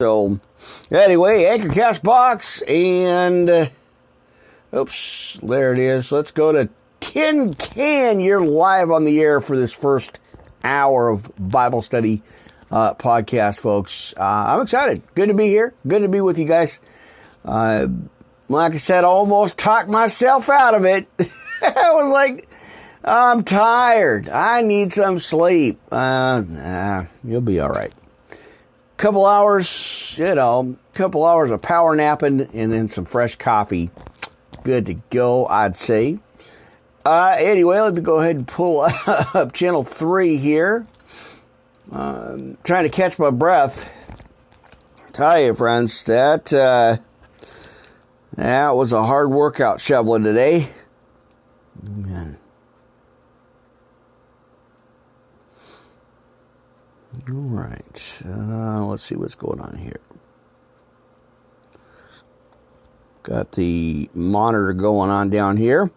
So, anyway, Anchor Castbox, and uh, oops, there it is. Let's go to Tin Can. You're live on the air for this first hour of Bible study uh, podcast, folks. Uh, I'm excited. Good to be here. Good to be with you guys. Uh, like I said, almost talked myself out of it. I was like, I'm tired. I need some sleep. Uh, nah, you'll be all right couple hours, you know, couple hours of power napping and then some fresh coffee. Good to go, I'd say. Uh, anyway, let me go ahead and pull up channel three here. Um, trying to catch my breath. Tell you, friends, that uh, that was a hard workout shoveling today. Man. All right. Uh, let's see what's going on here. Got the monitor going on down here.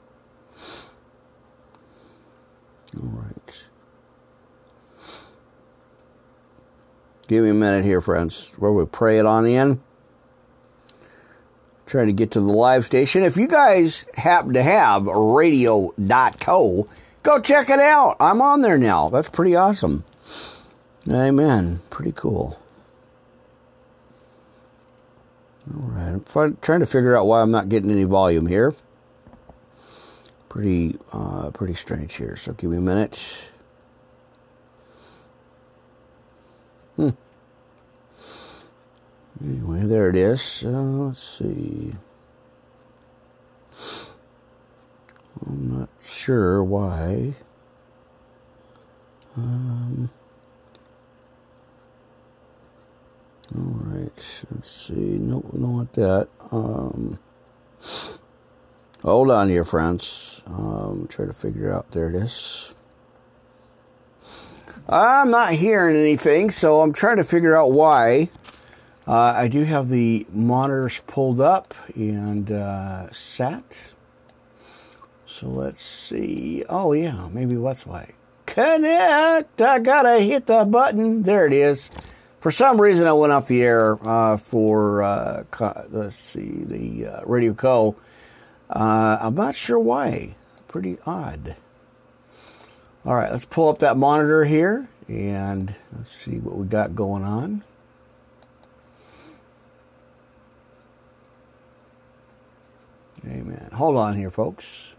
All right. Give me a minute here, friends, where we pray it on in. Trying to get to the live station. If you guys happen to have radio.co, go check it out. I'm on there now. That's pretty awesome. Amen. Pretty cool. All right. I'm trying to figure out why I'm not getting any volume here. Pretty, uh, pretty strange here. So give me a minute. Hmm. Anyway, there it is. Uh, let's see. I'm not sure why. Um. All right, let's see. Nope, we don't want that. Um, hold on here, friends. Um, try to figure out. There it is. I'm not hearing anything, so I'm trying to figure out why. Uh, I do have the monitors pulled up and uh, set. So let's see. Oh, yeah, maybe that's why. Connect! I gotta hit the button. There it is for some reason, I went off the air uh, for uh, let's see the uh, Radio Co. Uh, I'm not sure why. Pretty odd. All right, let's pull up that monitor here and let's see what we got going on. Amen. Hold on here, folks.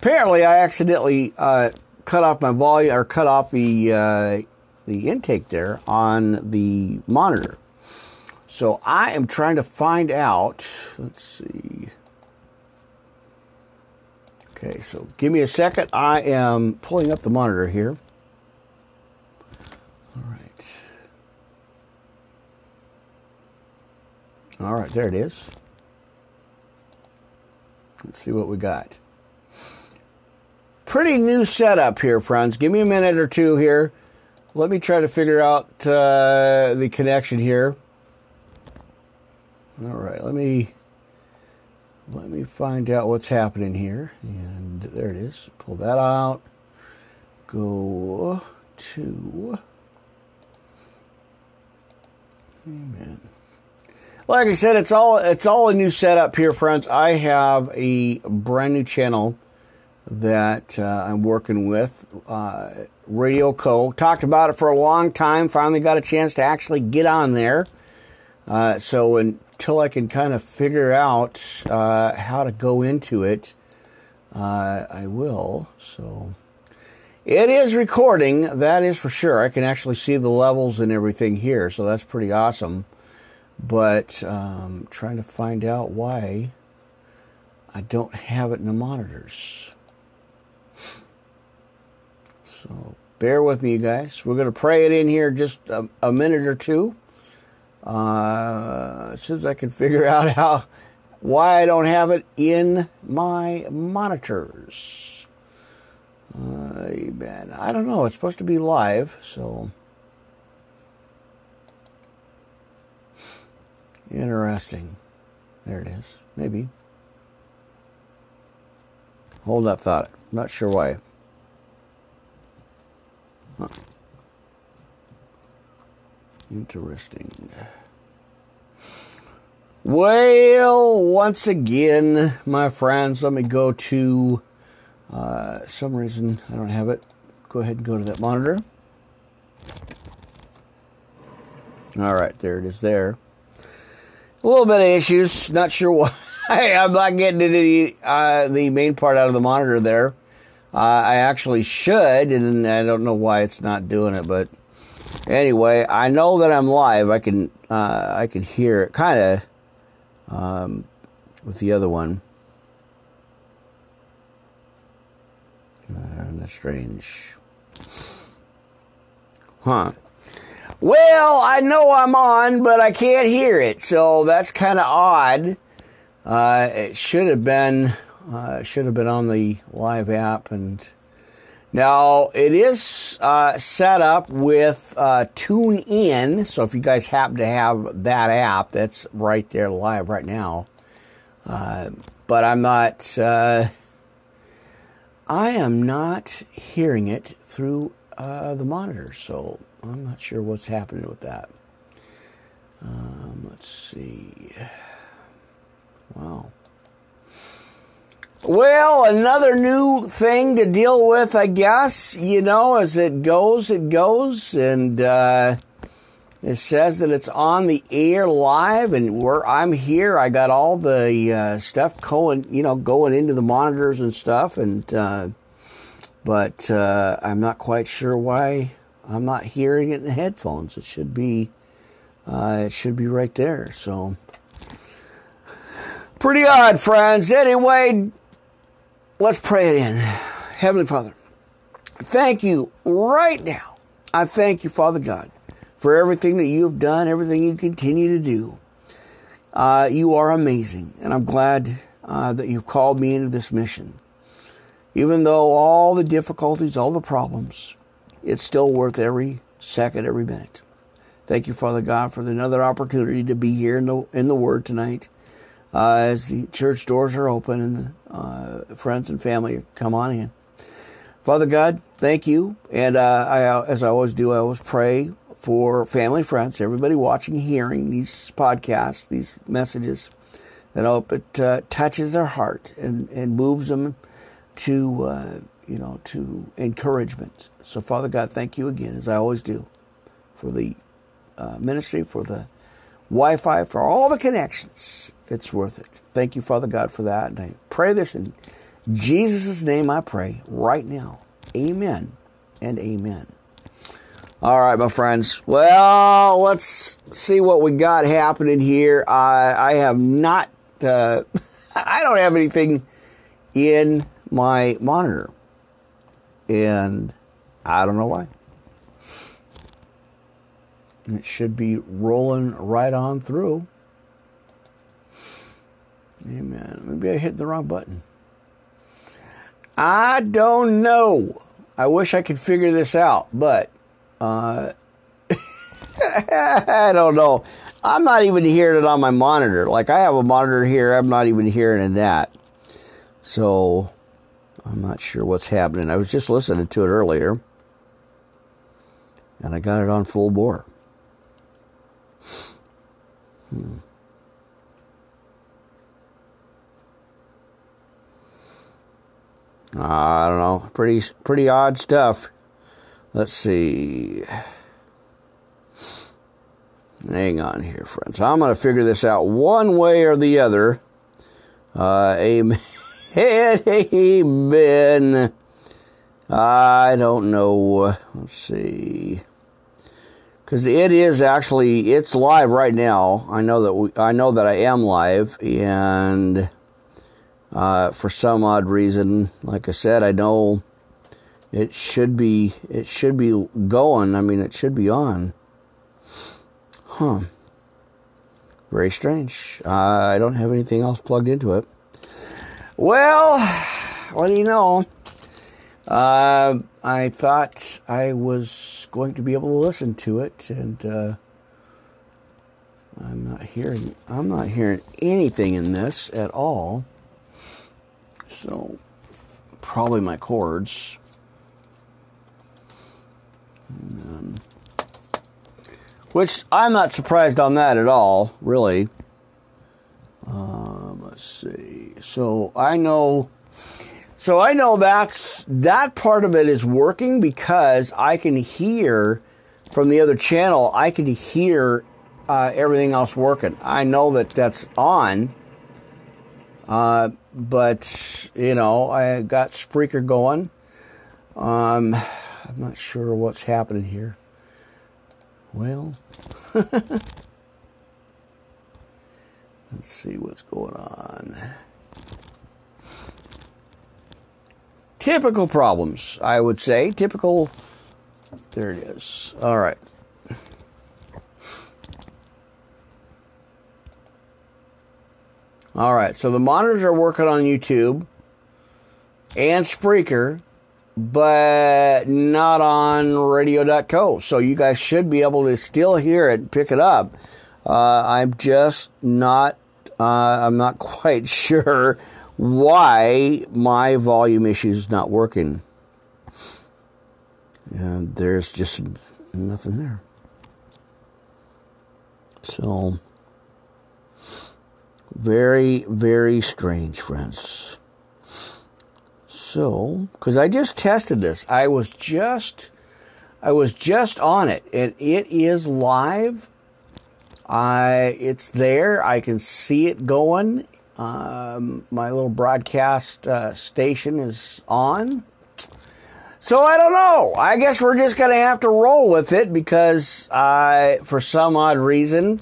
Apparently, I accidentally uh, cut off my volume or cut off the uh, the intake there on the monitor. So I am trying to find out. Let's see. Okay, so give me a second. I am pulling up the monitor here. All right. All right, there it is. Let's see what we got pretty new setup here, friends. Give me a minute or two here. Let me try to figure out uh, the connection here. All right, let me let me find out what's happening here. And there it is. Pull that out. Go to Amen. Like I said, it's all it's all a new setup here, friends. I have a brand new channel that uh, I'm working with. Uh, Radio Co. Talked about it for a long time. Finally got a chance to actually get on there. Uh, so until I can kind of figure out uh, how to go into it, uh, I will. So it is recording, that is for sure. I can actually see the levels and everything here, so that's pretty awesome. But um, trying to find out why I don't have it in the monitors. So bear with me, you guys. We're going to pray it in here just a, a minute or two. Uh, as soon as I can figure out how why I don't have it in my monitors. Uh, man, I don't know. It's supposed to be live, so interesting. There it is. Maybe. Hold that thought. not sure why. Interesting. Well, once again, my friends, let me go to uh, some reason I don't have it. Go ahead and go to that monitor. All right, there it is there. A little bit of issues. Not sure why. I'm not getting the, uh, the main part out of the monitor there. Uh, I actually should, and I don't know why it's not doing it. But anyway, I know that I'm live. I can uh, I can hear it kind of um, with the other one. Uh, that's strange. Huh. Well, I know I'm on, but I can't hear it, so that's kind of odd. Uh, it should have been uh, should have been on the live app, and now it is uh, set up with uh, TuneIn. So if you guys happen to have that app, that's right there live right now. Uh, but I'm not. Uh, I am not hearing it through uh, the monitor, so I'm not sure what's happening with that. Um, let's see. Wow. Well, another new thing to deal with, I guess. You know, as it goes, it goes, and uh, it says that it's on the air live, and where I'm here, I got all the uh, stuff going, you know, going into the monitors and stuff, and uh, but uh, I'm not quite sure why I'm not hearing it in the headphones. It should be, uh, it should be right there. So, pretty odd, friends. Anyway, let's pray it in. Heavenly Father, thank you right now. I thank you, Father God, for everything that you have done, everything you continue to do. Uh, you are amazing, and I'm glad uh, that you've called me into this mission. Even though all the difficulties, all the problems, it's still worth every second, every minute. Thank you, Father God, for another opportunity to be here in the, in the Word tonight. Uh, as the church doors are open and the uh, friends and family come on in. Father God, thank you. And uh, I, as I always do, I always pray for family, friends, everybody watching, hearing these podcasts, these messages, that I hope it uh, touches their heart and, and moves them to uh, you know, to encouragement. So, Father God, thank you again, as I always do, for the uh, ministry, for the Wi Fi, for all the connections. It's worth it. Thank you, Father God, for that. And I pray this in Jesus' name, I pray right now. Amen and amen. All right, my friends. Well, let's see what we got happening here. I, I have not, uh, I don't have anything in my monitor and I don't know why. It should be rolling right on through. Amen. Maybe I hit the wrong button. I don't know. I wish I could figure this out, but uh, I don't know. I'm not even hearing it on my monitor. Like I have a monitor here, I'm not even hearing that. So I'm not sure what's happening. I was just listening to it earlier, and I got it on full bore. Hmm. I don't know. Pretty pretty odd stuff. Let's see. Hang on here, friends. I'm going to figure this out one way or the other. Uh, amen. Amen. I don't know. Let's see. Because it is actually it's live right now. I know that we, I know that I am live, and uh, for some odd reason, like I said, I know it should be it should be going. I mean, it should be on. Huh. Very strange. I don't have anything else plugged into it. Well, what do you know? Uh, I thought I was going to be able to listen to it, and uh, I'm not hearing. I'm not hearing anything in this at all. So, probably my cords. which I'm not surprised on that at all, really. Um, let's see. So I know. So I know that's that part of it is working because I can hear from the other channel. I can hear uh, everything else working. I know that that's on. Uh, but you know, I got Spreaker going. Um, I'm not sure what's happening here. Well, let's see what's going on. Typical problems, I would say. Typical. There it is. All right. All right. So the monitors are working on YouTube and Spreaker but not on radio.co. So you guys should be able to still hear it and pick it up. Uh, I'm just not, uh, I'm not quite sure why my volume issue is not working. And there's just nothing there. So, very, very strange, friends. So, because I just tested this, I was just, I was just on it, and it is live. I, it's there. I can see it going. Um, my little broadcast uh, station is on. So I don't know. I guess we're just gonna have to roll with it because I, for some odd reason,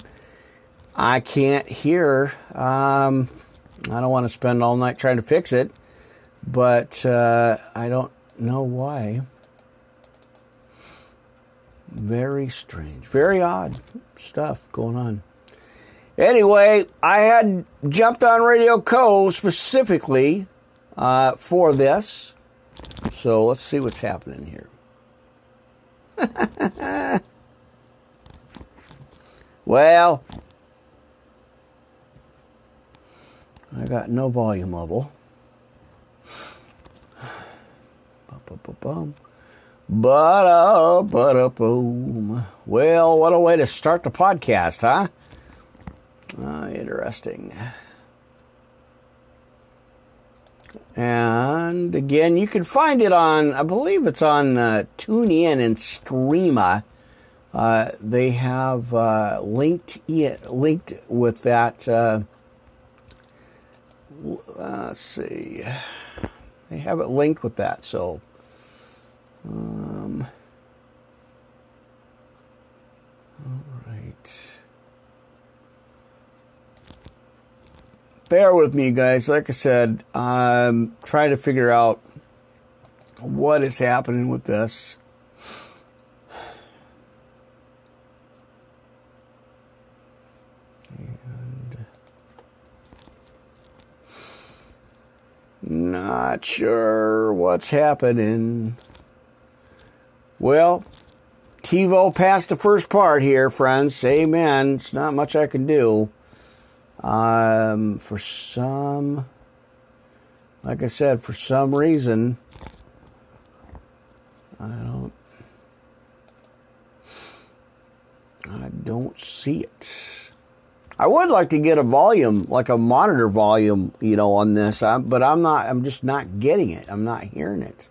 I can't hear. Um, I don't want to spend all night trying to fix it but uh, I don't know why. Very strange, very odd stuff going on. Anyway, I had jumped on Radio Co specifically uh, for this. So let's see what's happening here. well, I got no volume level. Ba-ba-bum. Ba-da-ba-da-boom. Well, what a way to start the podcast, huh? Uh, interesting. And again, you can find it on, I believe it's on uh, TuneIn and Streema. Uh, they have uh, linked linked with that. Uh, let's see, they have it linked with that. So um, Bear with me, guys. Like I said, I'm trying to figure out what is happening with this. And not sure what's happening. Well, TiVo passed the first part here, friends. Amen. It's not much I can do. Um, for some, like I said, for some reason, I don't, I don't see it. I would like to get a volume, like a monitor volume, you know, on this, I, but I'm not. I'm just not getting it. I'm not hearing it.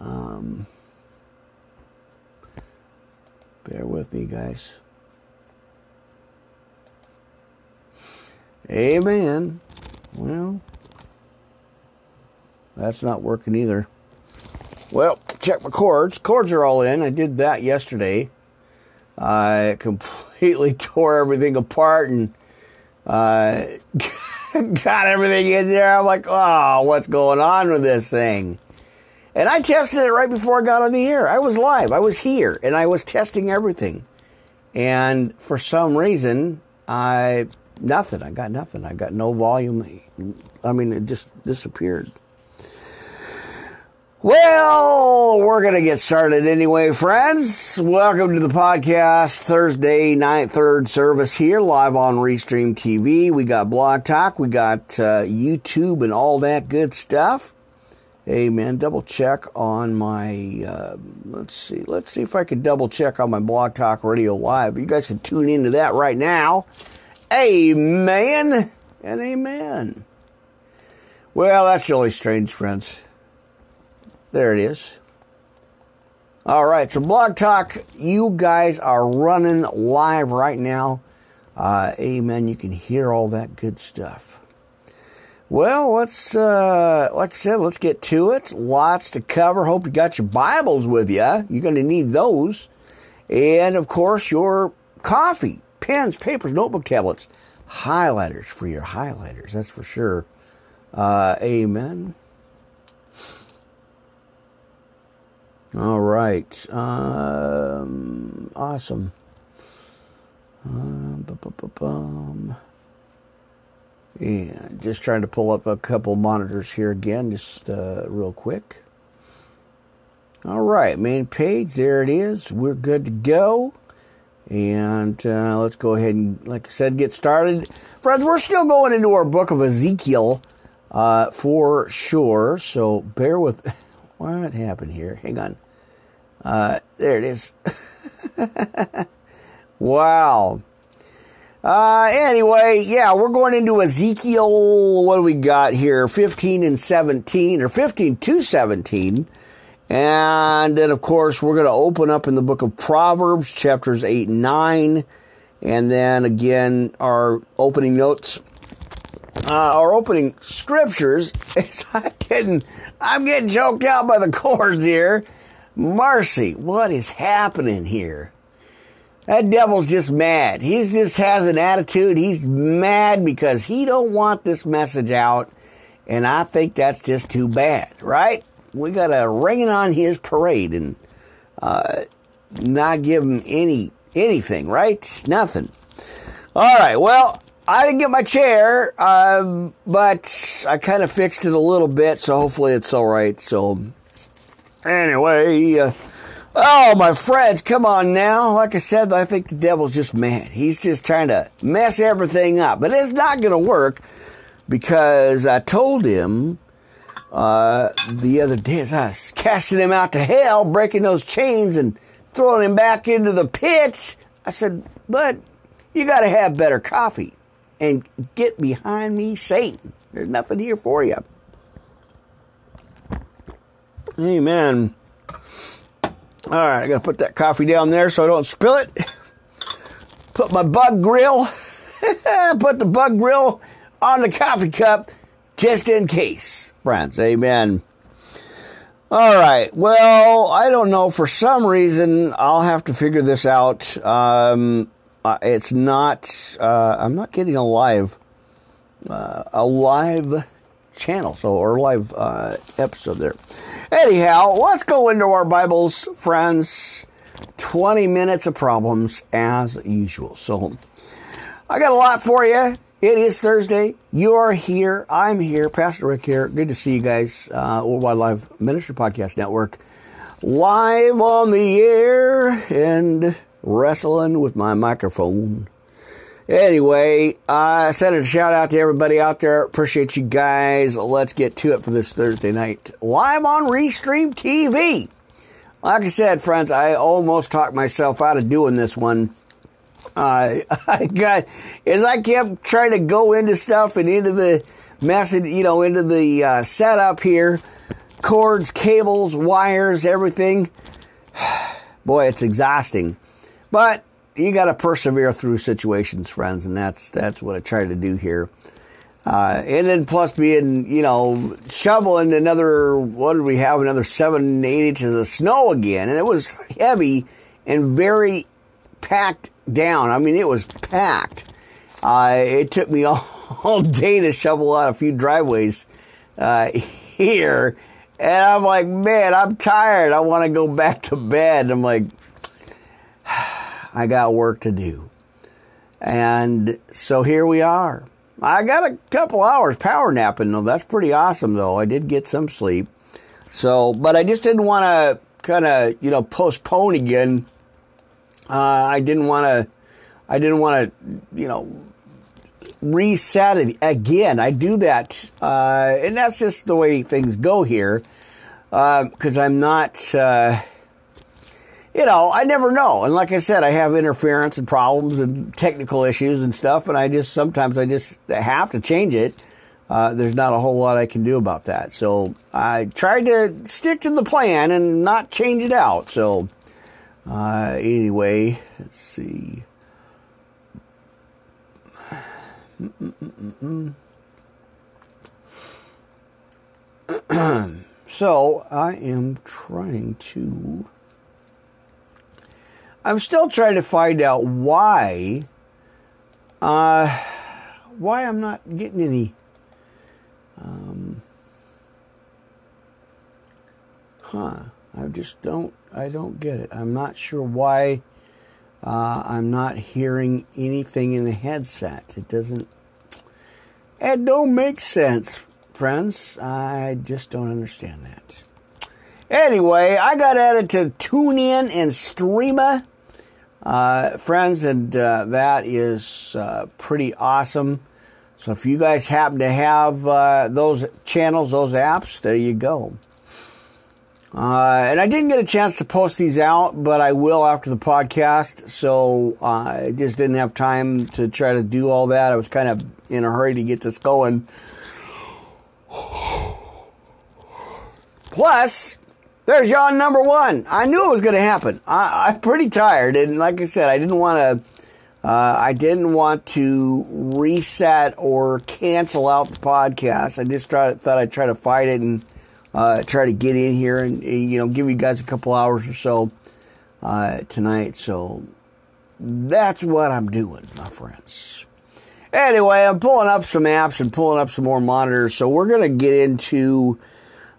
Um. Bear with me, guys. Amen. Well, that's not working either. Well, check my cords. Cords are all in. I did that yesterday. I completely tore everything apart and uh, got everything in there. I'm like, oh, what's going on with this thing? And I tested it right before I got on the air. I was live. I was here and I was testing everything. And for some reason, I nothing. I got nothing. I got no volume. I mean, it just disappeared. Well, we're going to get started anyway, friends. Welcome to the podcast, Thursday night, third service here, live on Restream TV. We got Blog Talk, we got uh, YouTube, and all that good stuff. Amen. Double check on my. Uh, let's see. Let's see if I could double check on my Blog Talk Radio Live. You guys can tune into that right now. Amen and amen. Well, that's really strange, friends. There it is. All right, so Blog Talk, you guys are running live right now. Uh, amen. You can hear all that good stuff. Well, let's, uh, like I said, let's get to it. Lots to cover. Hope you got your Bibles with you. You're going to need those. And, of course, your coffee, pens, papers, notebook tablets, highlighters for your highlighters. That's for sure. Uh, amen. All right. Um, awesome. Um, and just trying to pull up a couple monitors here again, just uh, real quick. All right, main page, there it is. We're good to go. And uh, let's go ahead and, like I said, get started. Friends, we're still going into our book of Ezekiel uh, for sure. So bear with. What happened here? Hang on. Uh, there it is. wow. Uh, anyway, yeah, we're going into Ezekiel. What do we got here? 15 and 17, or 15 to 17. And then, of course, we're going to open up in the book of Proverbs, chapters 8 and 9. And then again, our opening notes, uh, our opening scriptures. I'm getting, I'm getting choked out by the cords here. Mercy, what is happening here? That devil's just mad. He just has an attitude. He's mad because he don't want this message out. And I think that's just too bad, right? We got to rain on his parade and uh, not give him any anything, right? Nothing. All right. Well, I didn't get my chair, um, but I kind of fixed it a little bit, so hopefully it's all right. So, anyway. Uh, Oh, my friends, come on now. Like I said, I think the devil's just mad. He's just trying to mess everything up. But it's not going to work because I told him uh, the other day as I was casting him out to hell, breaking those chains and throwing him back into the pit. I said, but you got to have better coffee and get behind me, Satan. There's nothing here for you. Amen. All right, I got to put that coffee down there so I don't spill it. Put my bug grill, put the bug grill on the coffee cup just in case, friends. Amen. All right. Well, I don't know. For some reason, I'll have to figure this out. Um, uh, it's not. Uh, I'm not getting a live, uh, a live channel, so or live uh, episode there. Anyhow, let's go into our Bibles, friends. 20 minutes of problems as usual. So, I got a lot for you. It is Thursday. You're here. I'm here. Pastor Rick here. Good to see you guys. Uh, Worldwide Live Ministry Podcast Network. Live on the air and wrestling with my microphone. Anyway, I uh, sent a shout out to everybody out there. Appreciate you guys. Let's get to it for this Thursday night. Live on Restream TV. Like I said, friends, I almost talked myself out of doing this one. Uh, I got, as I kept trying to go into stuff and into the message, you know, into the uh, setup here, cords, cables, wires, everything. Boy, it's exhausting. But you got to persevere through situations, friends, and that's that's what I try to do here. Uh, and then plus being, you know, shoveling another, what did we have? Another seven, eight inches of snow again. And it was heavy and very packed down. I mean, it was packed. Uh, it took me all, all, day to shovel out a few driveways uh, here. And I'm like, man, I'm tired. I want to go back to bed. And I'm like, I got work to do. And so here we are. I got a couple hours power napping though. That's pretty awesome though. I did get some sleep. So, but I just didn't want to kind of, you know, postpone again. Uh, I didn't want to, I didn't want to, you know, reset it again. I do that, uh, and that's just the way things go here. Because uh, I'm not, uh, you know, I never know. And like I said, I have interference and problems and technical issues and stuff, and I just sometimes I just have to change it. Uh, there's not a whole lot I can do about that. So I tried to stick to the plan and not change it out. So uh, anyway, let's see. so I am trying to. I'm still trying to find out why. Uh, why I'm not getting any. Um, huh. I just don't. I don't get it. I'm not sure why uh, I'm not hearing anything in the headset. It doesn't. It don't make sense, friends. I just don't understand that. Anyway, I got added to TuneIn and Streema, uh, friends, and uh, that is uh, pretty awesome. So if you guys happen to have uh, those channels, those apps, there you go. Uh, and I didn't get a chance to post these out, but I will after the podcast. So uh, I just didn't have time to try to do all that. I was kind of in a hurry to get this going. Plus, there's yawn number one. I knew it was going to happen. I, am pretty tired, and like I said, I didn't want to. Uh, I didn't want to reset or cancel out the podcast. I just tried, thought I'd try to fight it and uh, try to get in here and you know give you guys a couple hours or so uh, tonight. So that's what I'm doing, my friends. Anyway, I'm pulling up some apps and pulling up some more monitors. So we're gonna get into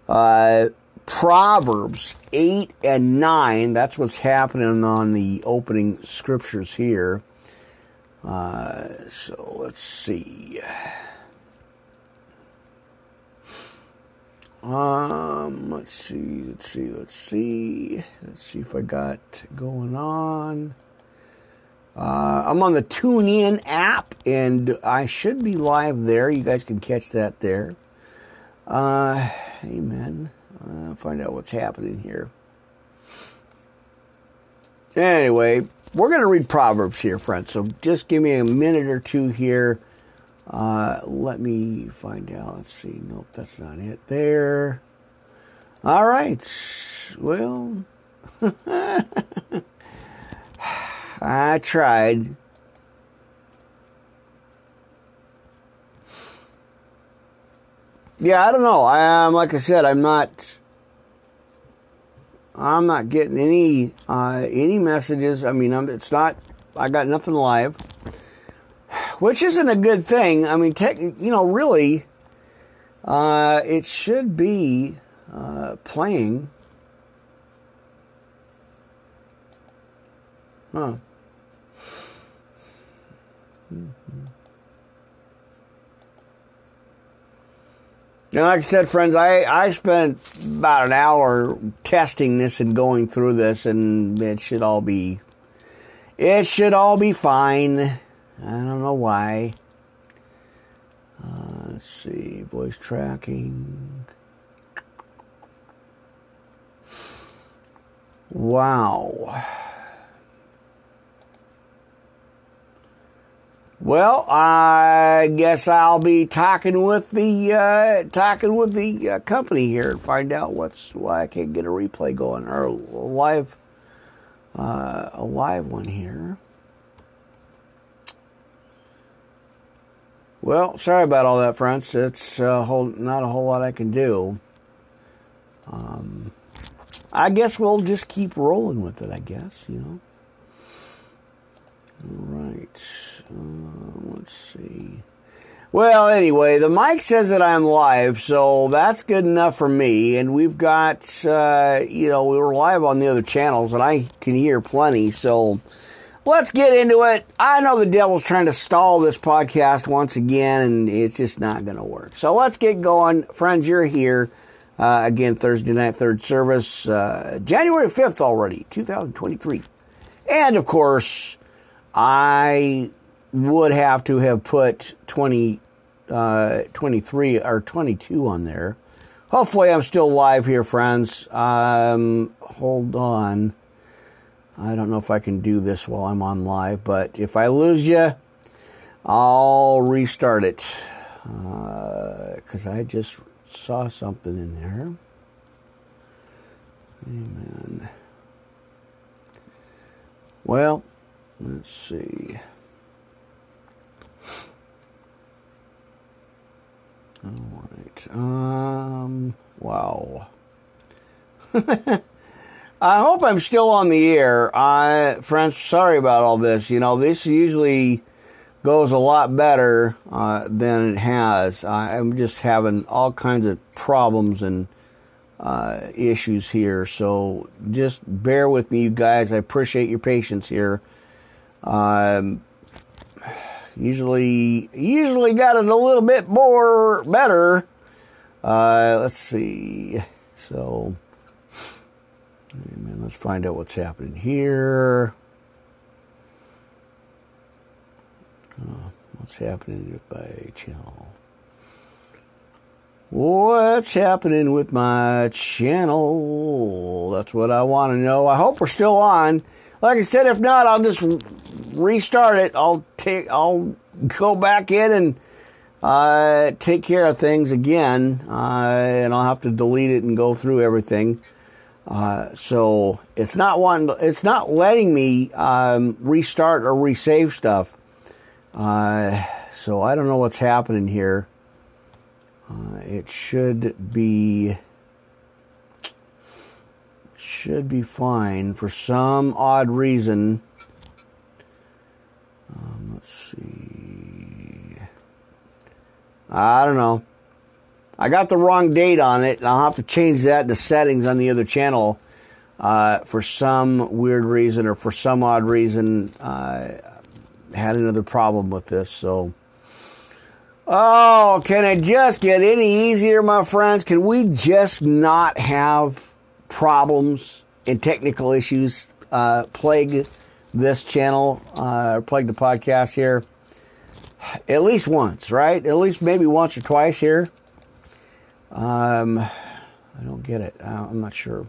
uh, Proverbs eight and nine. That's what's happening on the opening scriptures here. Uh, so let's see. Um, let's see, let's see, let's see. Let's see if I got going on. Uh, I'm on the TuneIn app, and I should be live there. You guys can catch that there. Uh, amen. Uh, find out what's happening here. Anyway, we're going to read Proverbs here, friends. So just give me a minute or two here uh, let me find out. Let's see. Nope, that's not it there. All right. Well, I tried. Yeah, I don't know. I um, like I said, I'm not. I'm not getting any uh, any messages. I mean, I'm, it's not. I got nothing live which isn't a good thing. I mean, tech, you know, really, uh, it should be uh, playing. Huh. And like I said, friends, I, I spent about an hour testing this and going through this, and it should all be it should all be fine. I don't know why. Uh, let's see, voice tracking. Wow. Well, I guess I'll be talking with the uh, talking with the uh, company here and find out what's why I can't get a replay going or a live uh, a live one here. Well, sorry about all that, friends. It's a whole, not a whole lot I can do. Um, I guess we'll just keep rolling with it, I guess, you know. All right. Uh, let's see. Well, anyway, the mic says that I'm live, so that's good enough for me. And we've got, uh, you know, we were live on the other channels, and I can hear plenty, so let's get into it. I know the devil's trying to stall this podcast once again, and it's just not going to work. So let's get going. Friends, you're here. Uh, again, Thursday night, third service, uh, January 5th already, 2023. And of course, I would have to have put 20, uh, 23 or 22 on there. Hopefully, I'm still live here, friends. Um, hold on. I don't know if I can do this while I'm on live, but if I lose you, I'll restart it because uh, I just saw something in there. Amen. Well, let's see. All right. Um. Wow. I hope I'm still on the air. I, friends, sorry about all this. You know, this usually goes a lot better uh, than it has. I'm just having all kinds of problems and uh, issues here. So just bear with me, you guys. I appreciate your patience here. Um, usually, usually got it a little bit more better. Uh, let's see. So, let's find out what's happening here. Oh, what's happening with my channel? What's happening with my channel? That's what I want to know. I hope we're still on. Like I said, if not, I'll just restart it. I'll take, I'll go back in and uh, take care of things again, uh, and I'll have to delete it and go through everything. Uh, so it's not wanting, it's not letting me um, restart or resave stuff. Uh, so I don't know what's happening here. Uh, it should be should be fine for some odd reason. Um, let's see. I don't know. I got the wrong date on it, and I'll have to change that to settings on the other channel uh, for some weird reason or for some odd reason. Uh, had another problem with this, so Oh, can it just get any easier, my friends? Can we just not have problems and technical issues uh, plague this channel uh, or plague the podcast here? At least once, right? At least maybe once or twice here. Um, I don't get it. I'm not sure.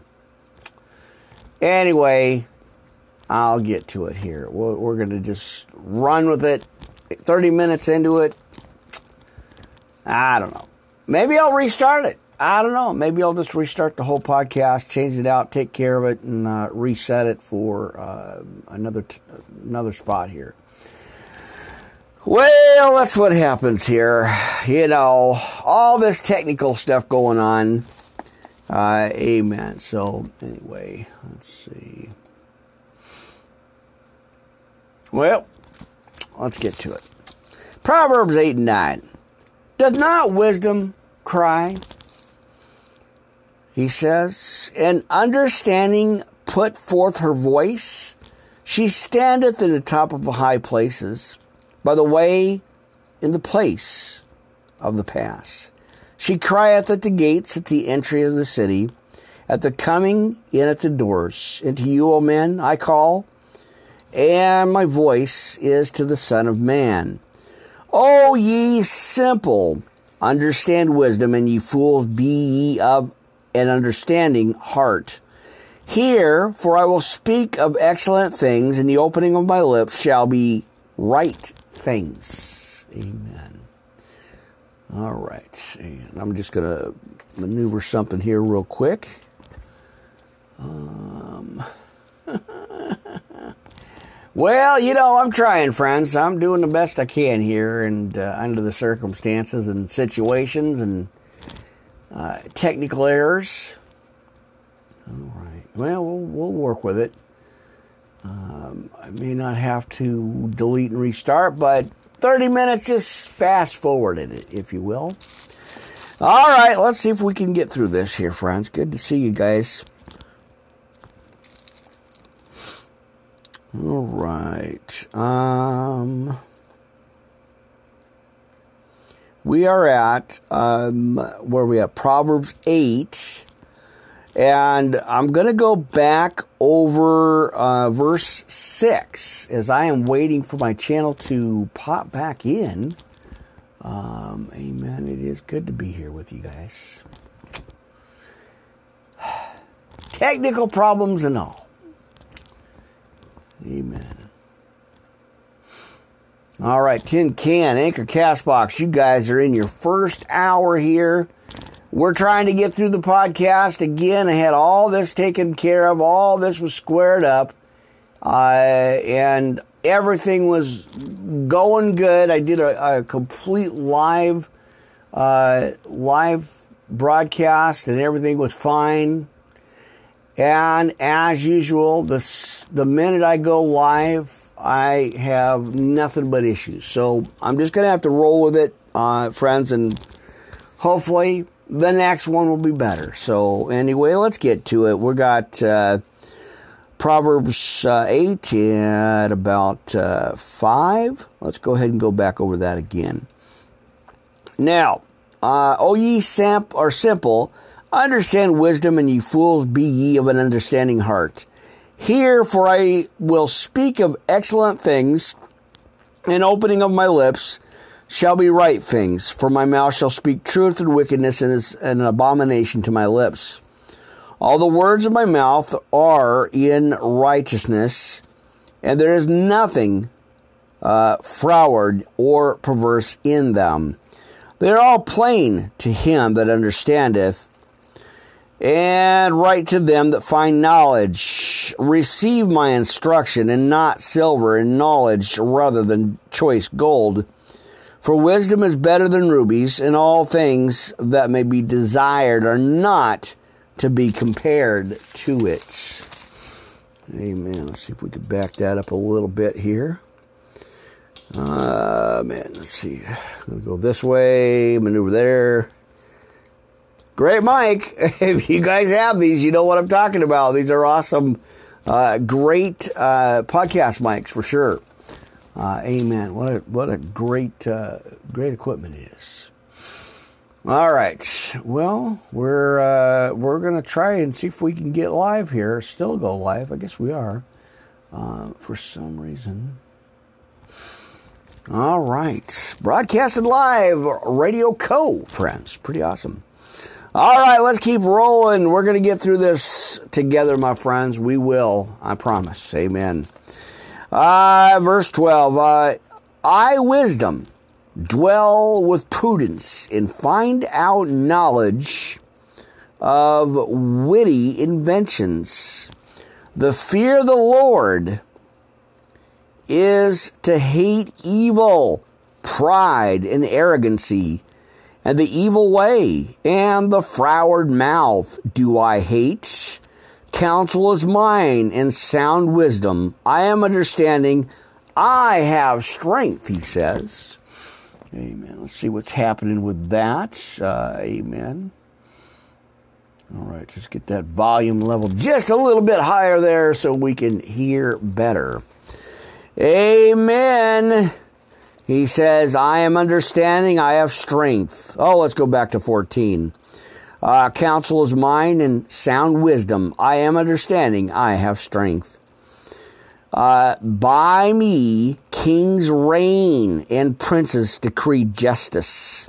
Anyway, I'll get to it here. We're, going to just run with it. 30 minutes into it, I don't know. Maybe I'll restart it. I don't know. Maybe I'll just restart the whole podcast, change it out, take care of it, and uh, reset it for uh, another t- another spot here. Well, that's what happens here. You know, all this technical stuff going on. Uh, amen. So, anyway, let's see. Well, let's get to it. Proverbs 8 and 9. Does not wisdom cry? He says, and understanding put forth her voice. She standeth in the top of high places, by the way in the place of the pass. She crieth at the gates at the entry of the city, at the coming in at the doors. And to you, O men, I call, and my voice is to the Son of Man. O ye simple, understand wisdom, and ye fools, be ye of an understanding heart. Hear, for I will speak of excellent things, and the opening of my lips shall be right things. Amen. All right. And I'm just going to maneuver something here real quick. Um. Well, you know, I'm trying, friends. I'm doing the best I can here, and uh, under the circumstances and situations and uh, technical errors. All right. Well, we'll, we'll work with it. Um, I may not have to delete and restart, but 30 minutes, just fast forwarded it, if you will. All right, let's see if we can get through this here, friends. Good to see you guys. All right. Um, we are at um, where we have Proverbs eight, And I'm going to go back over uh, verse 6 as I am waiting for my channel to pop back in. Um, amen. It is good to be here with you guys. Technical problems and all. Amen. All right, Tin Can, Anchor Castbox, you guys are in your first hour here. We're trying to get through the podcast again. I had all this taken care of, all this was squared up, uh, and everything was going good. I did a, a complete live, uh, live broadcast, and everything was fine. And as usual, the the minute I go live, I have nothing but issues. So I'm just going to have to roll with it, uh, friends, and hopefully the next one will be better. So, anyway, let's get to it. We got uh, Proverbs uh, 8 at about uh, 5. Let's go ahead and go back over that again. Now, uh, O ye samp are simple, understand wisdom, and ye fools, be ye of an understanding heart. Hear, for I will speak of excellent things, and opening of my lips shall be right things, for my mouth shall speak truth and wickedness, and is an abomination to my lips. All the words of my mouth are in righteousness, and there is nothing uh, froward or perverse in them. They are all plain to him that understandeth, and right to them that find knowledge. Receive my instruction, and not silver, and knowledge rather than choice gold. For wisdom is better than rubies, and all things that may be desired are not to be compared to it. Amen. Let's see if we can back that up a little bit here. Uh, man, let's see. Go this way, maneuver there. Great mic. If you guys have these, you know what I'm talking about. These are awesome, uh, great uh, podcast mics for sure. Uh, amen. What a what a great uh, great equipment it is. All right. Well, we're uh, we're gonna try and see if we can get live here. Still go live. I guess we are. Uh, for some reason. All right. Broadcasted live, Radio Co. Friends. Pretty awesome. All right, let's keep rolling. We're going to get through this together, my friends. We will. I promise. Amen. Uh, verse 12. Uh, I, wisdom, dwell with prudence and find out knowledge of witty inventions. The fear of the Lord is to hate evil, pride, and arrogancy and the evil way, and the froward mouth do I hate. Counsel is mine, and sound wisdom. I am understanding. I have strength, he says. Amen. Let's see what's happening with that. Uh, amen. All right, let's get that volume level just a little bit higher there so we can hear better. Amen. He says, I am understanding, I have strength. Oh, let's go back to 14. Uh, counsel is mine and sound wisdom. I am understanding, I have strength. Uh, by me, kings reign and princes decree justice.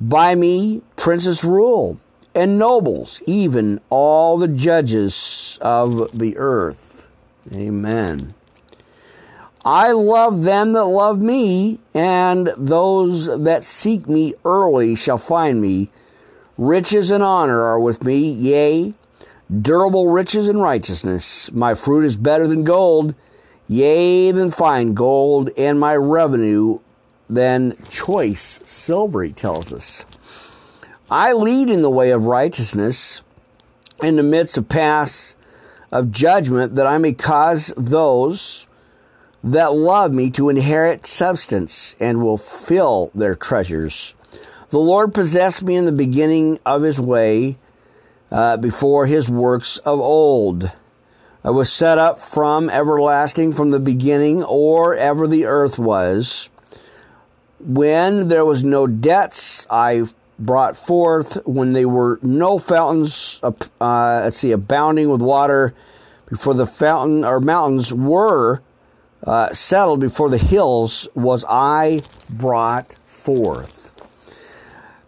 By me, princes rule and nobles, even all the judges of the earth. Amen. I love them that love me, and those that seek me early shall find me. Riches and honor are with me, yea, durable riches and righteousness. My fruit is better than gold, yea, than fine gold, and my revenue than choice silver, he tells us. I lead in the way of righteousness in the midst of paths of judgment, that I may cause those that love me to inherit substance and will fill their treasures. The Lord possessed me in the beginning of his way uh, before his works of old. I was set up from everlasting from the beginning, or ever the earth was. When there was no debts, I brought forth when they were no fountains, uh, let's see, abounding with water before the fountain or mountains were uh, settled before the hills was I brought forth.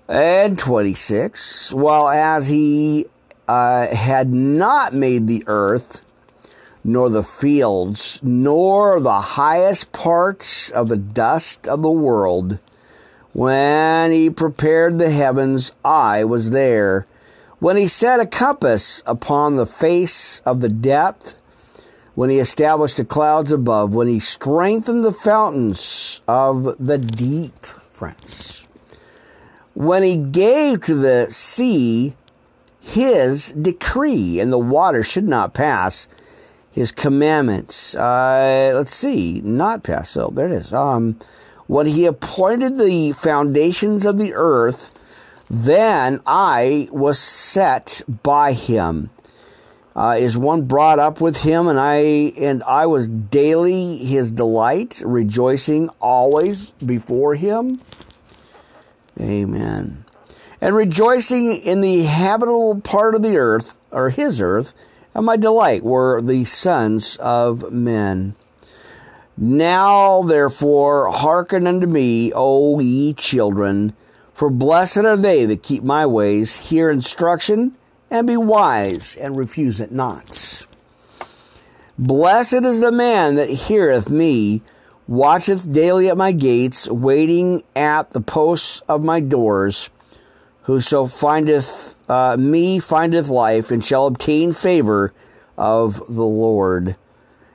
And 26, while as he uh, had not made the earth, nor the fields, nor the highest parts of the dust of the world, when he prepared the heavens, I was there. When he set a compass upon the face of the depth, when he established the clouds above, when he strengthened the fountains of the deep, friends when he gave to the sea his decree, and the water should not pass his commandments. Uh, let's see, not pass. So there it is. Um, when he appointed the foundations of the earth, then I was set by him. Uh, is one brought up with him, and I and I was daily his delight, rejoicing always before him. Amen. And rejoicing in the habitable part of the earth, or his earth, and my delight were the sons of men. Now, therefore, hearken unto me, O ye children, for blessed are they that keep my ways, hear instruction, and be wise, and refuse it not. Blessed is the man that heareth me, watcheth daily at my gates, waiting at the posts of my doors. Whoso findeth uh, me findeth life, and shall obtain favor of the Lord.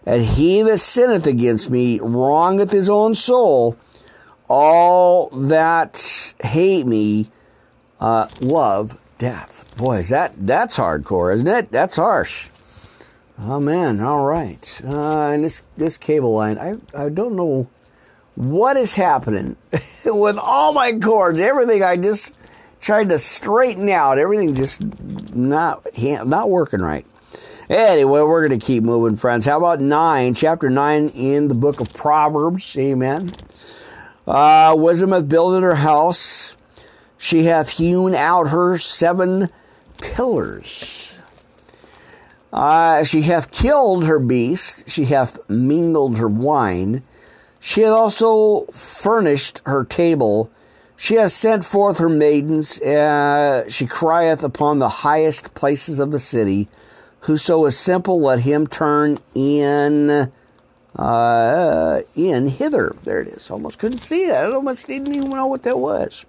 And he that sinneth against me wrongeth his own soul. All that hate me uh, love death. Boy, is that that's hardcore, isn't it? That's harsh. Oh man, all right. Uh, and this this cable line, I I don't know what is happening with all my cords. Everything I just tried to straighten out. Everything just not not working right. Anyway, we're going to keep moving, friends. How about nine, chapter nine in the book of Proverbs? Amen. Uh, wisdom hath builded her house; she hath hewn out her seven pillars. Uh, she hath killed her beast, she hath mingled her wine, she hath also furnished her table, she hath sent forth her maidens, uh, she crieth upon the highest places of the city. Whoso is simple, let him turn in uh, in hither. There it is. Almost couldn't see that. I almost didn't even know what that was.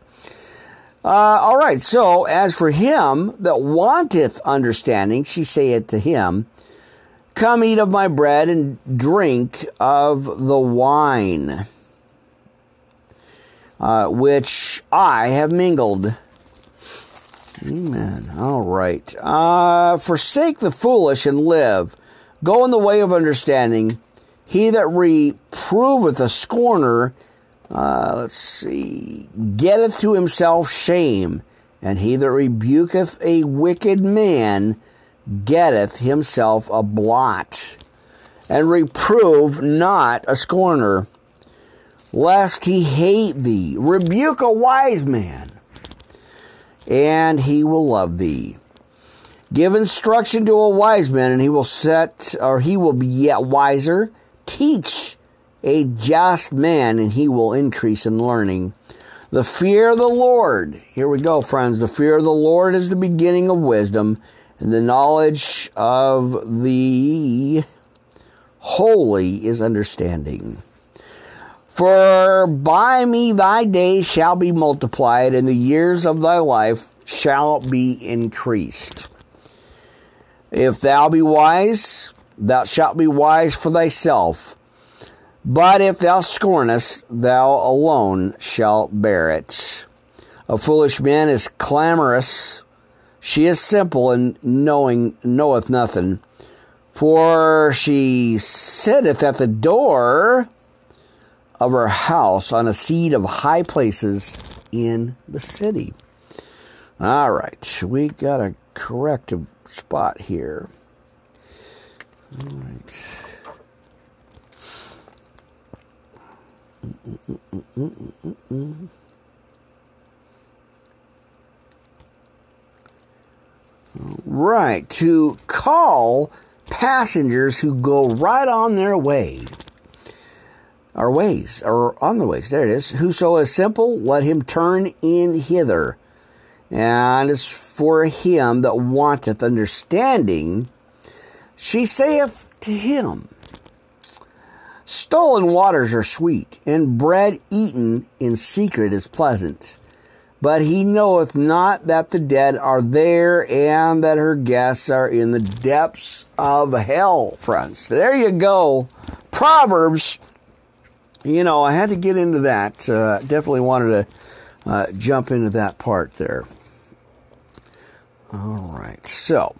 Uh, all right, so as for him that wanteth understanding, she saith to him, Come eat of my bread and drink of the wine, uh, which I have mingled. Amen. All right. Uh, forsake the foolish and live. Go in the way of understanding. He that reproveth a scorner uh, let's see. Getteth to himself shame, and he that rebuketh a wicked man getteth himself a blot. And reprove not a scorner, lest he hate thee. Rebuke a wise man, and he will love thee. Give instruction to a wise man, and he will set, or he will be yet wiser. Teach a just man, and he will increase in learning. The fear of the Lord, here we go, friends. The fear of the Lord is the beginning of wisdom, and the knowledge of the holy is understanding. For by me thy days shall be multiplied, and the years of thy life shall be increased. If thou be wise, thou shalt be wise for thyself but if thou scornest, thou alone shalt bear it. A foolish man is clamorous. She is simple and knowing knoweth nothing. For she sitteth at the door of her house on a seat of high places in the city. All right, we got a corrective spot here. All right. Right, to call passengers who go right on their way. Our ways, or on the ways, there it is. Whoso is simple, let him turn in hither. And it's for him that wanteth understanding, she saith to him. Stolen waters are sweet, and bread eaten in secret is pleasant. But he knoweth not that the dead are there and that her guests are in the depths of hell, friends. There you go. Proverbs. You know, I had to get into that. Uh, definitely wanted to uh, jump into that part there. All right. So,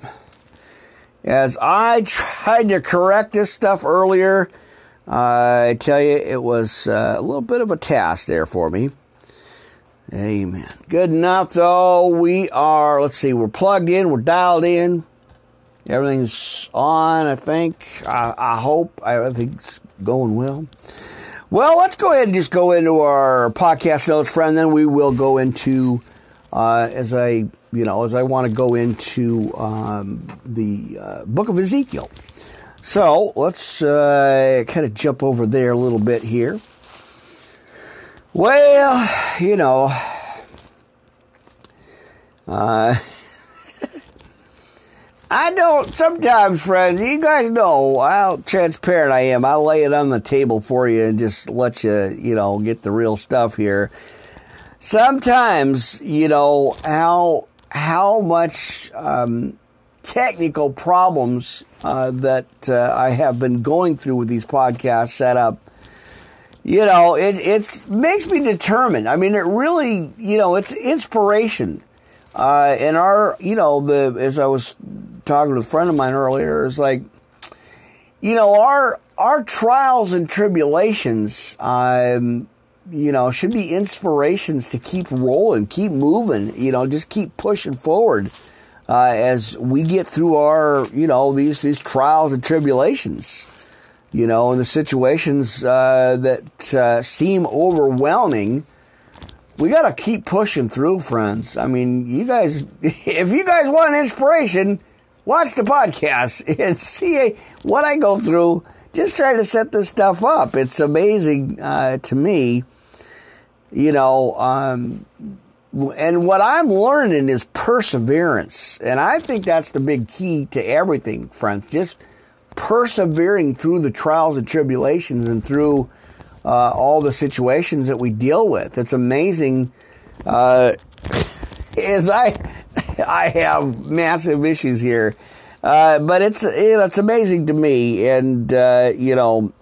as I tried to correct this stuff earlier, I tell you, it was uh, a little bit of a task there for me. Amen. Good enough, though. We are, let's see, we're plugged in, we're dialed in. Everything's on, I think. I, I hope. It's going well. Well, let's go ahead and just go into our podcast notes, friend. Then we will go into, uh, as I, you know, as I want to go into um, the uh, book of Ezekiel. So let's uh, kind of jump over there a little bit here. Well, you know, uh, I don't, sometimes, friends, you guys know how transparent I am. I'll lay it on the table for you and just let you, you know, get the real stuff here. Sometimes, you know, how, how much, um, technical problems uh, that uh, I have been going through with these podcasts set up, you know, it it makes me determined. I mean, it really, you know, it's inspiration. Uh, and our, you know, the as I was talking with a friend of mine earlier, it's like, you know, our our trials and tribulations, um, you know, should be inspirations to keep rolling, keep moving, you know, just keep pushing forward uh, as we get through our, you know, these these trials and tribulations, you know, and the situations uh, that uh, seem overwhelming. We got to keep pushing through, friends. I mean, you guys, if you guys want an inspiration, watch the podcast and see what I go through. Just trying to set this stuff up. It's amazing uh, to me. You know, um, and what I'm learning is perseverance. And I think that's the big key to everything, friends. Just persevering through the trials and tribulations and through uh, all the situations that we deal with. It's amazing. Uh, as I, I have massive issues here, uh, but it's you know, it's amazing to me. And uh, you know,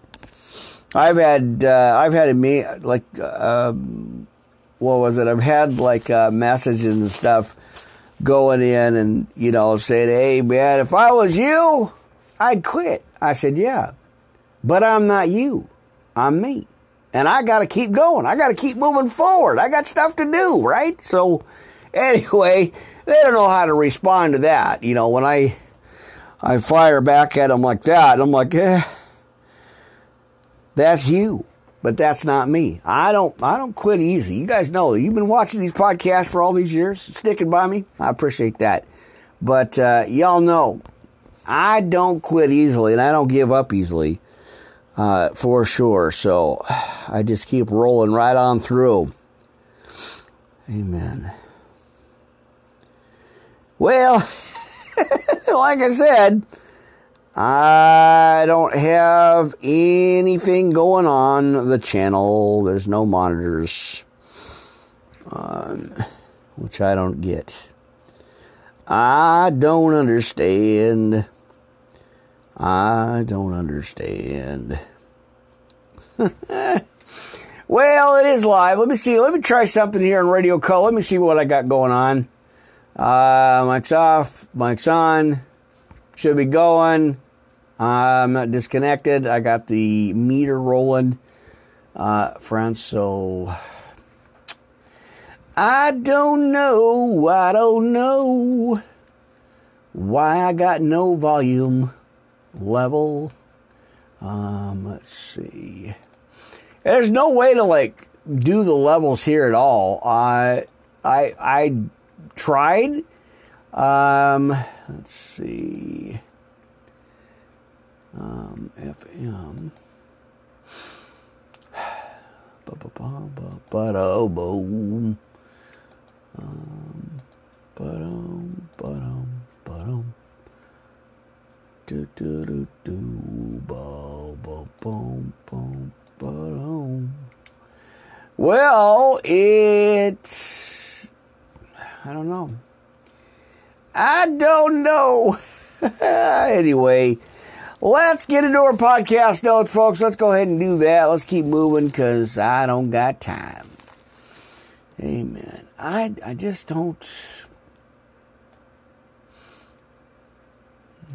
I've had uh, I've had a me like um, what was it? I've had like uh, messages and stuff going in and, you know, said, hey, man, if I was you, I'd quit. I said, yeah, but I'm not you. I'm me. And I got to keep going. I got to keep moving forward. I got stuff to do, right? So, anyway, they don't know how to respond to that. You know, when I I fire back at them like that, I'm like, eh, that's you but that's not me. I don't I don't quit easy. You guys know you've been watching these podcasts for all these years, sticking by me. I appreciate that. But uh, y'all know I don't quit easily and I don't give up easily uh, for sure. So I just keep rolling right on through. Amen. Well, like I said, I don't have anything going on the channel. There's no monitors, um, which I don't get. I don't understand. I don't understand. well, it is live. Let me see. Let me try something here on Radio Co. Let me see what I got going on. Uh, mic's off. Mic's on. Should be going. I'm not disconnected. I got the meter rolling, uh, friends. So I don't know. I don't know why I got no volume level. Um, let's see. There's no way to like do the levels here at all. I I I tried Um, let's see. Um, FM. Ba-ba-ba-ba-ba-boom. Um, ba-dum, ba-dum, ba-dum. Do do do do ba ba boom boom ba-dum. Well, it's I don't know. I don't know. anyway, let's get into our podcast notes, folks. Let's go ahead and do that. Let's keep moving because I don't got time. Amen. I I just don't.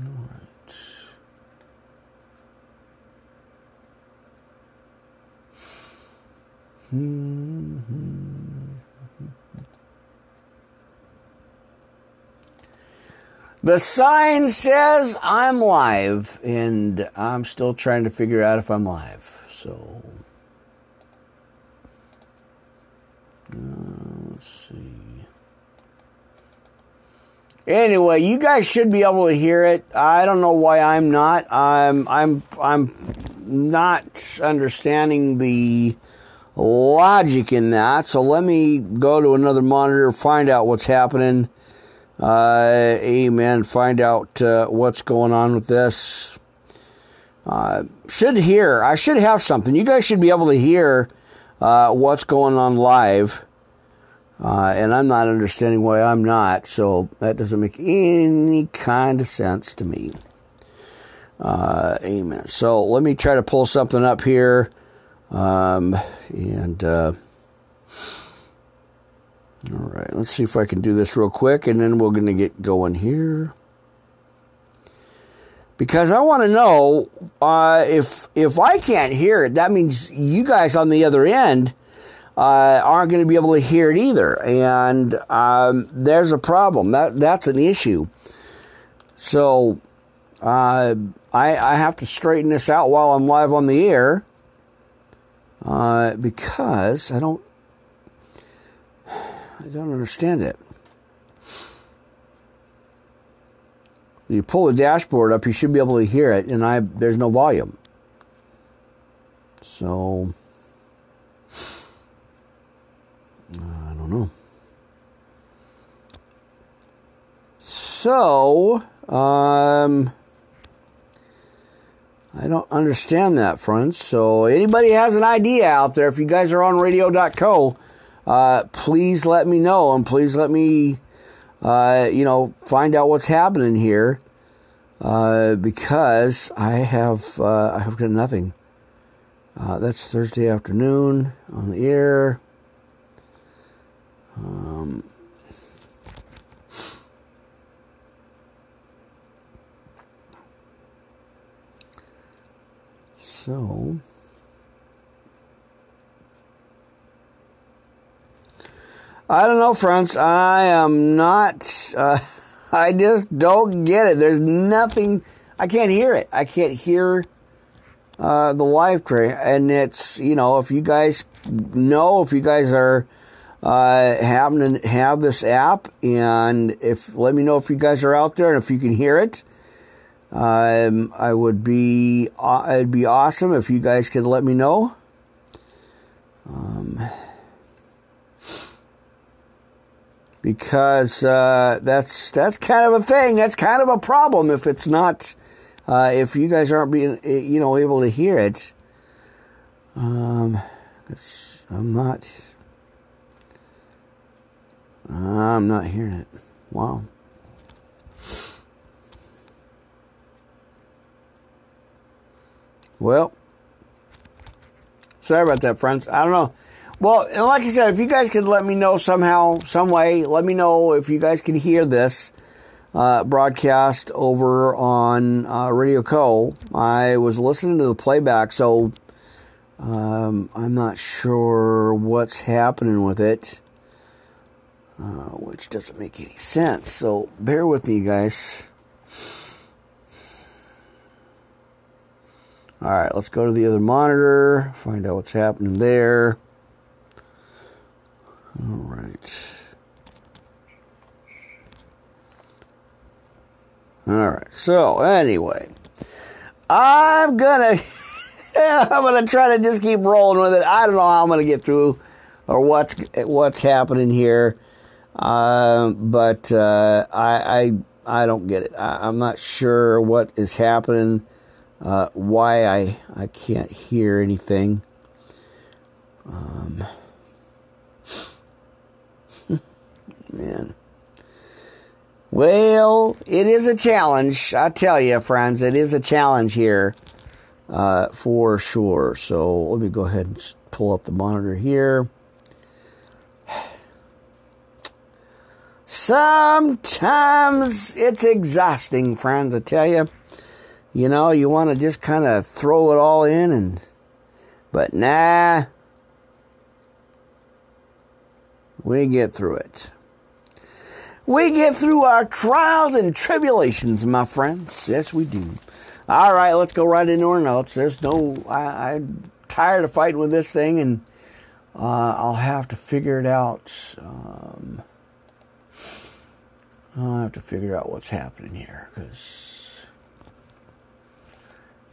All right. Hmm, hmm. The sign says I'm live, and I'm still trying to figure out if I'm live. So, uh, let's see. Anyway, you guys should be able to hear it. I don't know why I'm not. I'm I'm I'm not understanding the logic in that. So let me go to another monitor, find out what's happening. Uh, amen. Find out uh, what's going on with this. Uh, should hear. I should have something. You guys should be able to hear uh, what's going on live. Uh, and I'm not understanding why I'm not. So that doesn't make any kind of sense to me. Uh, amen. So let me try to pull something up here. Um, and all right, let's see if I can do this real quick, and then we're going to get going here. Because I want to know uh, if if I can't hear it, that means you guys on the other end uh, aren't going to be able to hear it either, and um, there's a problem. That that's an issue. So uh, I I have to straighten this out while I'm live on the air uh, because I don't I don't understand it. You pull the dashboard up, you should be able to hear it, and I there's no volume. So I don't know. So um, I don't understand that, friends. So anybody has an idea out there, if you guys are on radio.co, uh, please let me know and please let me, uh, you know, find out what's happening here. Uh, because I have uh, I have got nothing. Uh, that's Thursday afternoon on the air. Um, so. I don't know, friends. I am not. Uh, I just don't get it. There's nothing. I can't hear it. I can't hear uh, the live train. And it's you know, if you guys know, if you guys are uh, having to have this app, and if let me know if you guys are out there and if you can hear it. Um, I would be. Uh, it'd be awesome if you guys could let me know. Um, because uh, that's that's kind of a thing. That's kind of a problem if it's not uh, if you guys aren't being you know able to hear it. Um, I'm not. I'm not hearing it. Wow. Well, sorry about that, friends. I don't know. Well, and like I said, if you guys could let me know somehow, some way, let me know if you guys can hear this uh, broadcast over on uh, Radio Co. I was listening to the playback, so um, I'm not sure what's happening with it, uh, which doesn't make any sense. So bear with me, guys. All right, let's go to the other monitor, find out what's happening there. All right. All right. So anyway, I'm gonna I'm gonna try to just keep rolling with it. I don't know how I'm gonna get through or what's what's happening here, uh, but uh, I, I I don't get it. I, am not sure what is happening. Uh, why I I can't hear anything. Um, man. Well, it is a challenge. I tell you, friends, it is a challenge here uh, for sure. So let me go ahead and pull up the monitor here. Sometimes it's exhausting, friends, I tell you. You know, you want to just kind of throw it all in and but nah. We get through it. We get through our trials and tribulations, my friends. Yes, we do. All right, let's go right into our notes. There's no, I, am tired of fighting with this thing, and uh, I'll have to figure it out. Um, I'll have to figure out what's happening here because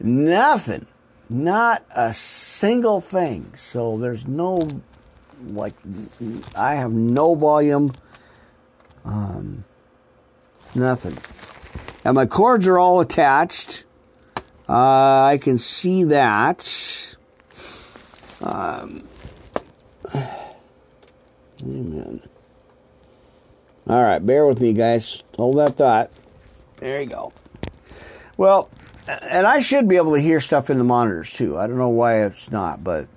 nothing, not a single thing. So there's no, like, I have no volume um, nothing. And my cords are all attached. Uh, I can see that. Um, amen. All right, bear with me, guys. Hold that thought. There you go. Well, and I should be able to hear stuff in the monitors too. I don't know why it's not, but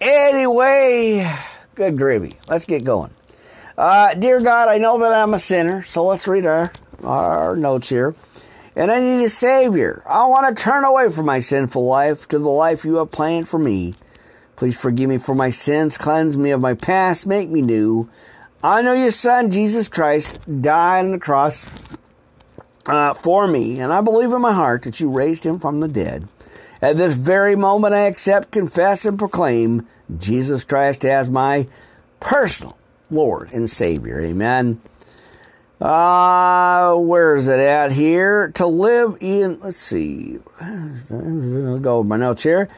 anyway, good gravy. Let's get going. Uh, dear God, I know that I'm a sinner, so let's read our, our notes here. And I need a Savior. I want to turn away from my sinful life to the life you have planned for me. Please forgive me for my sins, cleanse me of my past, make me new. I know your Son, Jesus Christ, died on the cross uh, for me, and I believe in my heart that you raised him from the dead. At this very moment, I accept, confess, and proclaim Jesus Christ as my personal Lord and Savior. Amen. Uh, where is it at here? To live in, let's see, I'll go with my notes here.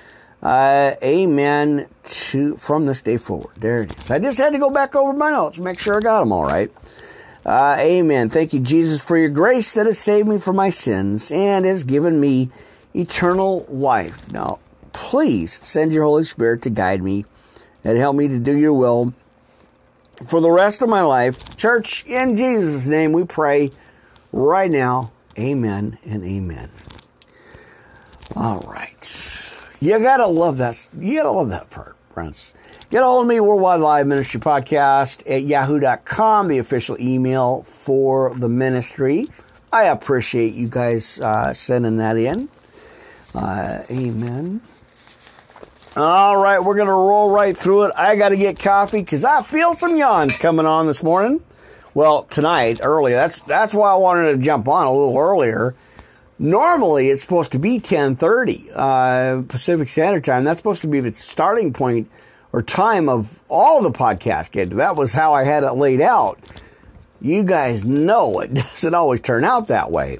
Uh, amen to from this day forward. There it is. I just had to go back over my notes, to make sure I got them all right. Uh, amen. Thank you, Jesus, for your grace that has saved me from my sins and has given me eternal life. Now, please send your Holy Spirit to guide me and help me to do your will for the rest of my life. Church, in Jesus' name we pray right now. Amen and amen. All right. You gotta love that. You gotta love that part, friends. Get all of me, Worldwide Live Ministry Podcast at yahoo.com, the official email for the ministry. I appreciate you guys uh, sending that in. Uh, amen. All right, we're going to roll right through it. I got to get coffee because I feel some yawns coming on this morning. Well, tonight, early. That's that's why I wanted to jump on a little earlier. Normally, it's supposed to be 10:30 uh, Pacific Standard Time. That's supposed to be the starting point or time of all the podcast. That was how I had it laid out. You guys know it doesn't always turn out that way.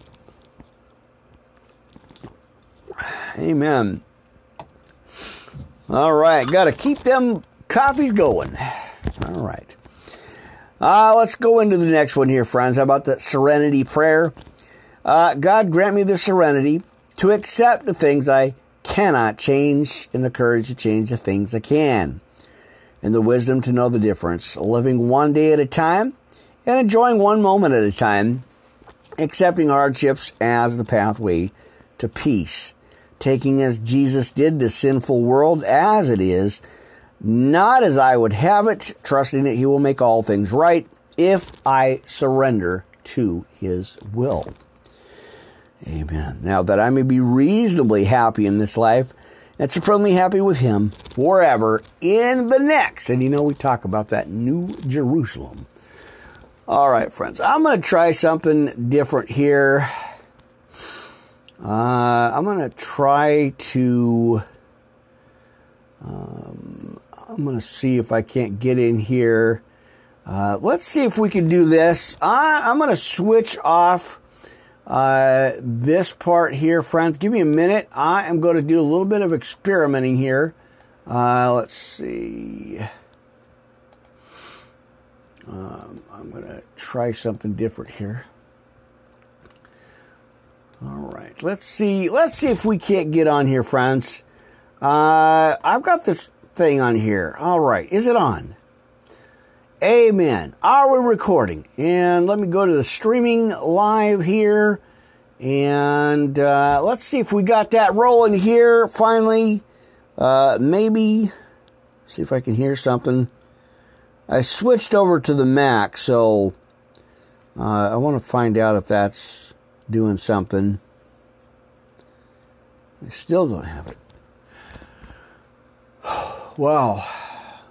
Amen. All right, got to keep them coffees going. All right. Uh, let's go into the next one here, friends. How about the serenity prayer? Uh, God grant me the serenity to accept the things I cannot change and the courage to change the things I can, and the wisdom to know the difference, living one day at a time and enjoying one moment at a time, accepting hardships as the pathway to peace taking as Jesus did the sinful world as it is, not as I would have it, trusting that He will make all things right if I surrender to His will. Amen. Now that I may be reasonably happy in this life and supremely happy with Him forever in the next. And you know, we talk about that New Jerusalem. All right, friends, I'm going to try something different here. Uh, I'm to try to. Um, I'm to see if I can't get in here. Uh, let's see if we can do this. I, am to switch off Uh, this part here, friends, give me a minute. I am going to do a little bit of experimenting here. Uh, let's see. Um, I'm to try something different here. All right, let's see. Let's see if we can't get on here, friends. Uh, I've got this thing on here. All right, is it on? Amen. Are we recording? And let me go to the streaming live here. And uh, let's see if we got that rolling here finally. Uh, maybe. See if I can hear something. I switched over to the Mac, so uh, I want to find out if that's doing something. I still don't have it. Wow.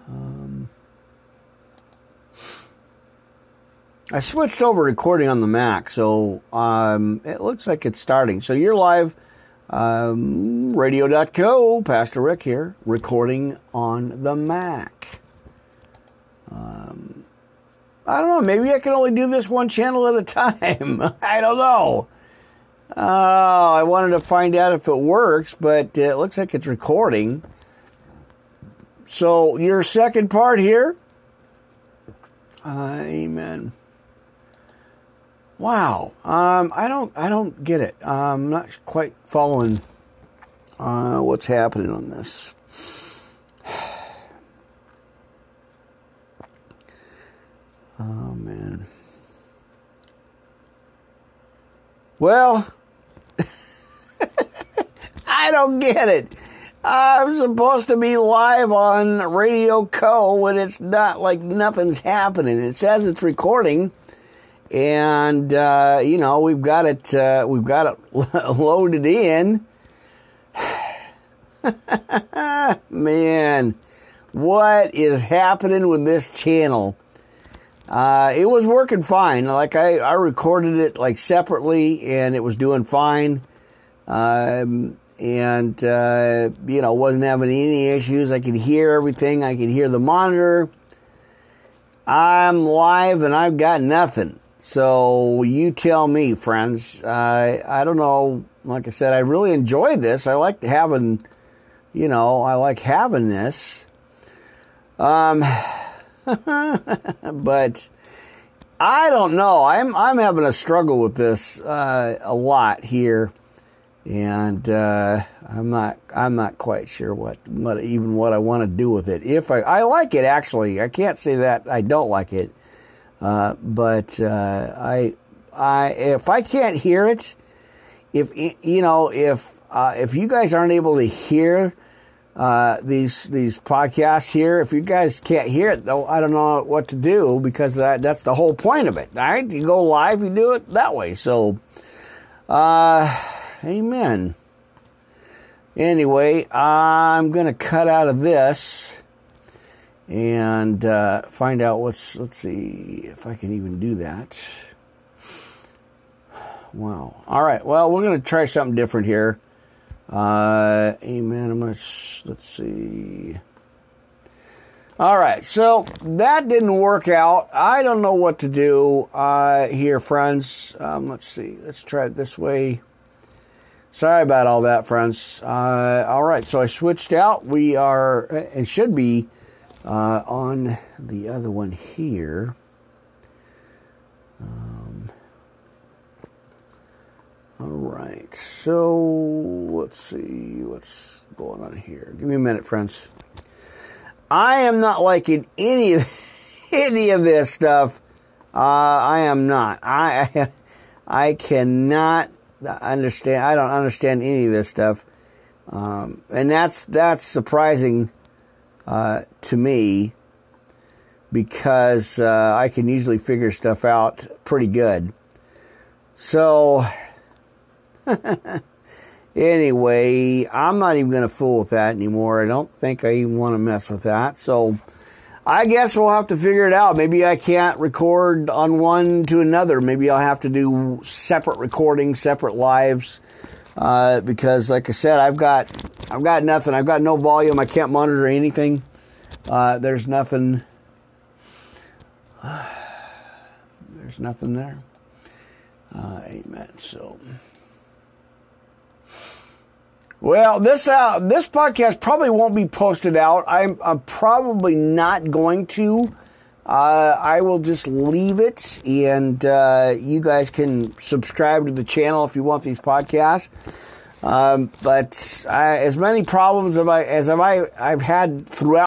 Um, I switched over recording on the Mac, so um, it looks like it's starting. So you're live, um, radio.co, Pastor Rick here, recording on the Mac. Um, I don't know, maybe I can only do this one channel at a time. I don't know. Uh, I wanted to find out if it works, but it looks like it's recording. So your second part here. Uh, amen. Wow. Um, I don't. I don't get it. I'm not quite following uh, what's happening on this. Oh man. Well, I don't get it. I'm supposed to be live on Radio Co. when it's not like nothing's happening. It says it's recording, and uh, you know we've got it. Uh, we've got it loaded in. Man, what is happening with this channel? Uh, it was working fine. Like I, I recorded it like separately, and it was doing fine. Um, and uh, you know wasn't having any issues. I could hear everything. I could hear the monitor. I'm live and I've got nothing. So you tell me, friends. Uh, I don't know. Like I said, I really enjoyed this. I like having, you know, I like having this. Um, but I don't know. I'm I'm having a struggle with this uh, a lot here and uh, I'm not I'm not quite sure what, what even what I want to do with it. If I I like it actually, I can't say that I don't like it, uh, but uh, I I if I can't hear it, if you know if uh, if you guys aren't able to hear. Uh, these these podcasts here. If you guys can't hear it, though, I don't know what to do because that, that's the whole point of it. All right, you go live, you do it that way. So, uh, Amen. Anyway, I'm to cut out of this and uh, find out what's. Let's see if I can even do that. Wow. All right. Well, we're to try something different here. Uh, amen. I'm to. Let's see. All right, so that didn't work out. I don't know what to do uh, here, friends. Um, let's see. Let's try it this way. Sorry about all that, friends. Uh, all right, so I switched out. We are, and should be, uh, on the other one here. All right, so let's see what's going on here. Give me a minute, friends. I am not liking any of any of this stuff. Uh, I am not. I I cannot understand. I don't understand any of this stuff, um, and that's that's surprising uh, to me because uh, I can usually figure stuff out pretty good. So anyway, I'm not even going to fool with that anymore. I don't think I even want to mess with that. So. I guess we'll have to figure it out. Maybe I can't record on one to another. Maybe I'll have to do separate recordings, separate lives, uh, because, like I said, I've got I've got nothing. I've got no volume. I can't monitor anything. Uh, there's nothing. There's nothing there. Uh, amen. So. Well, this uh, this podcast probably won't be posted out. I'm, I'm probably not going to. Uh, I will just leave it, and uh, you guys can subscribe to the channel if you want these podcasts. Um, but I, as many problems as I as I I've had throughout.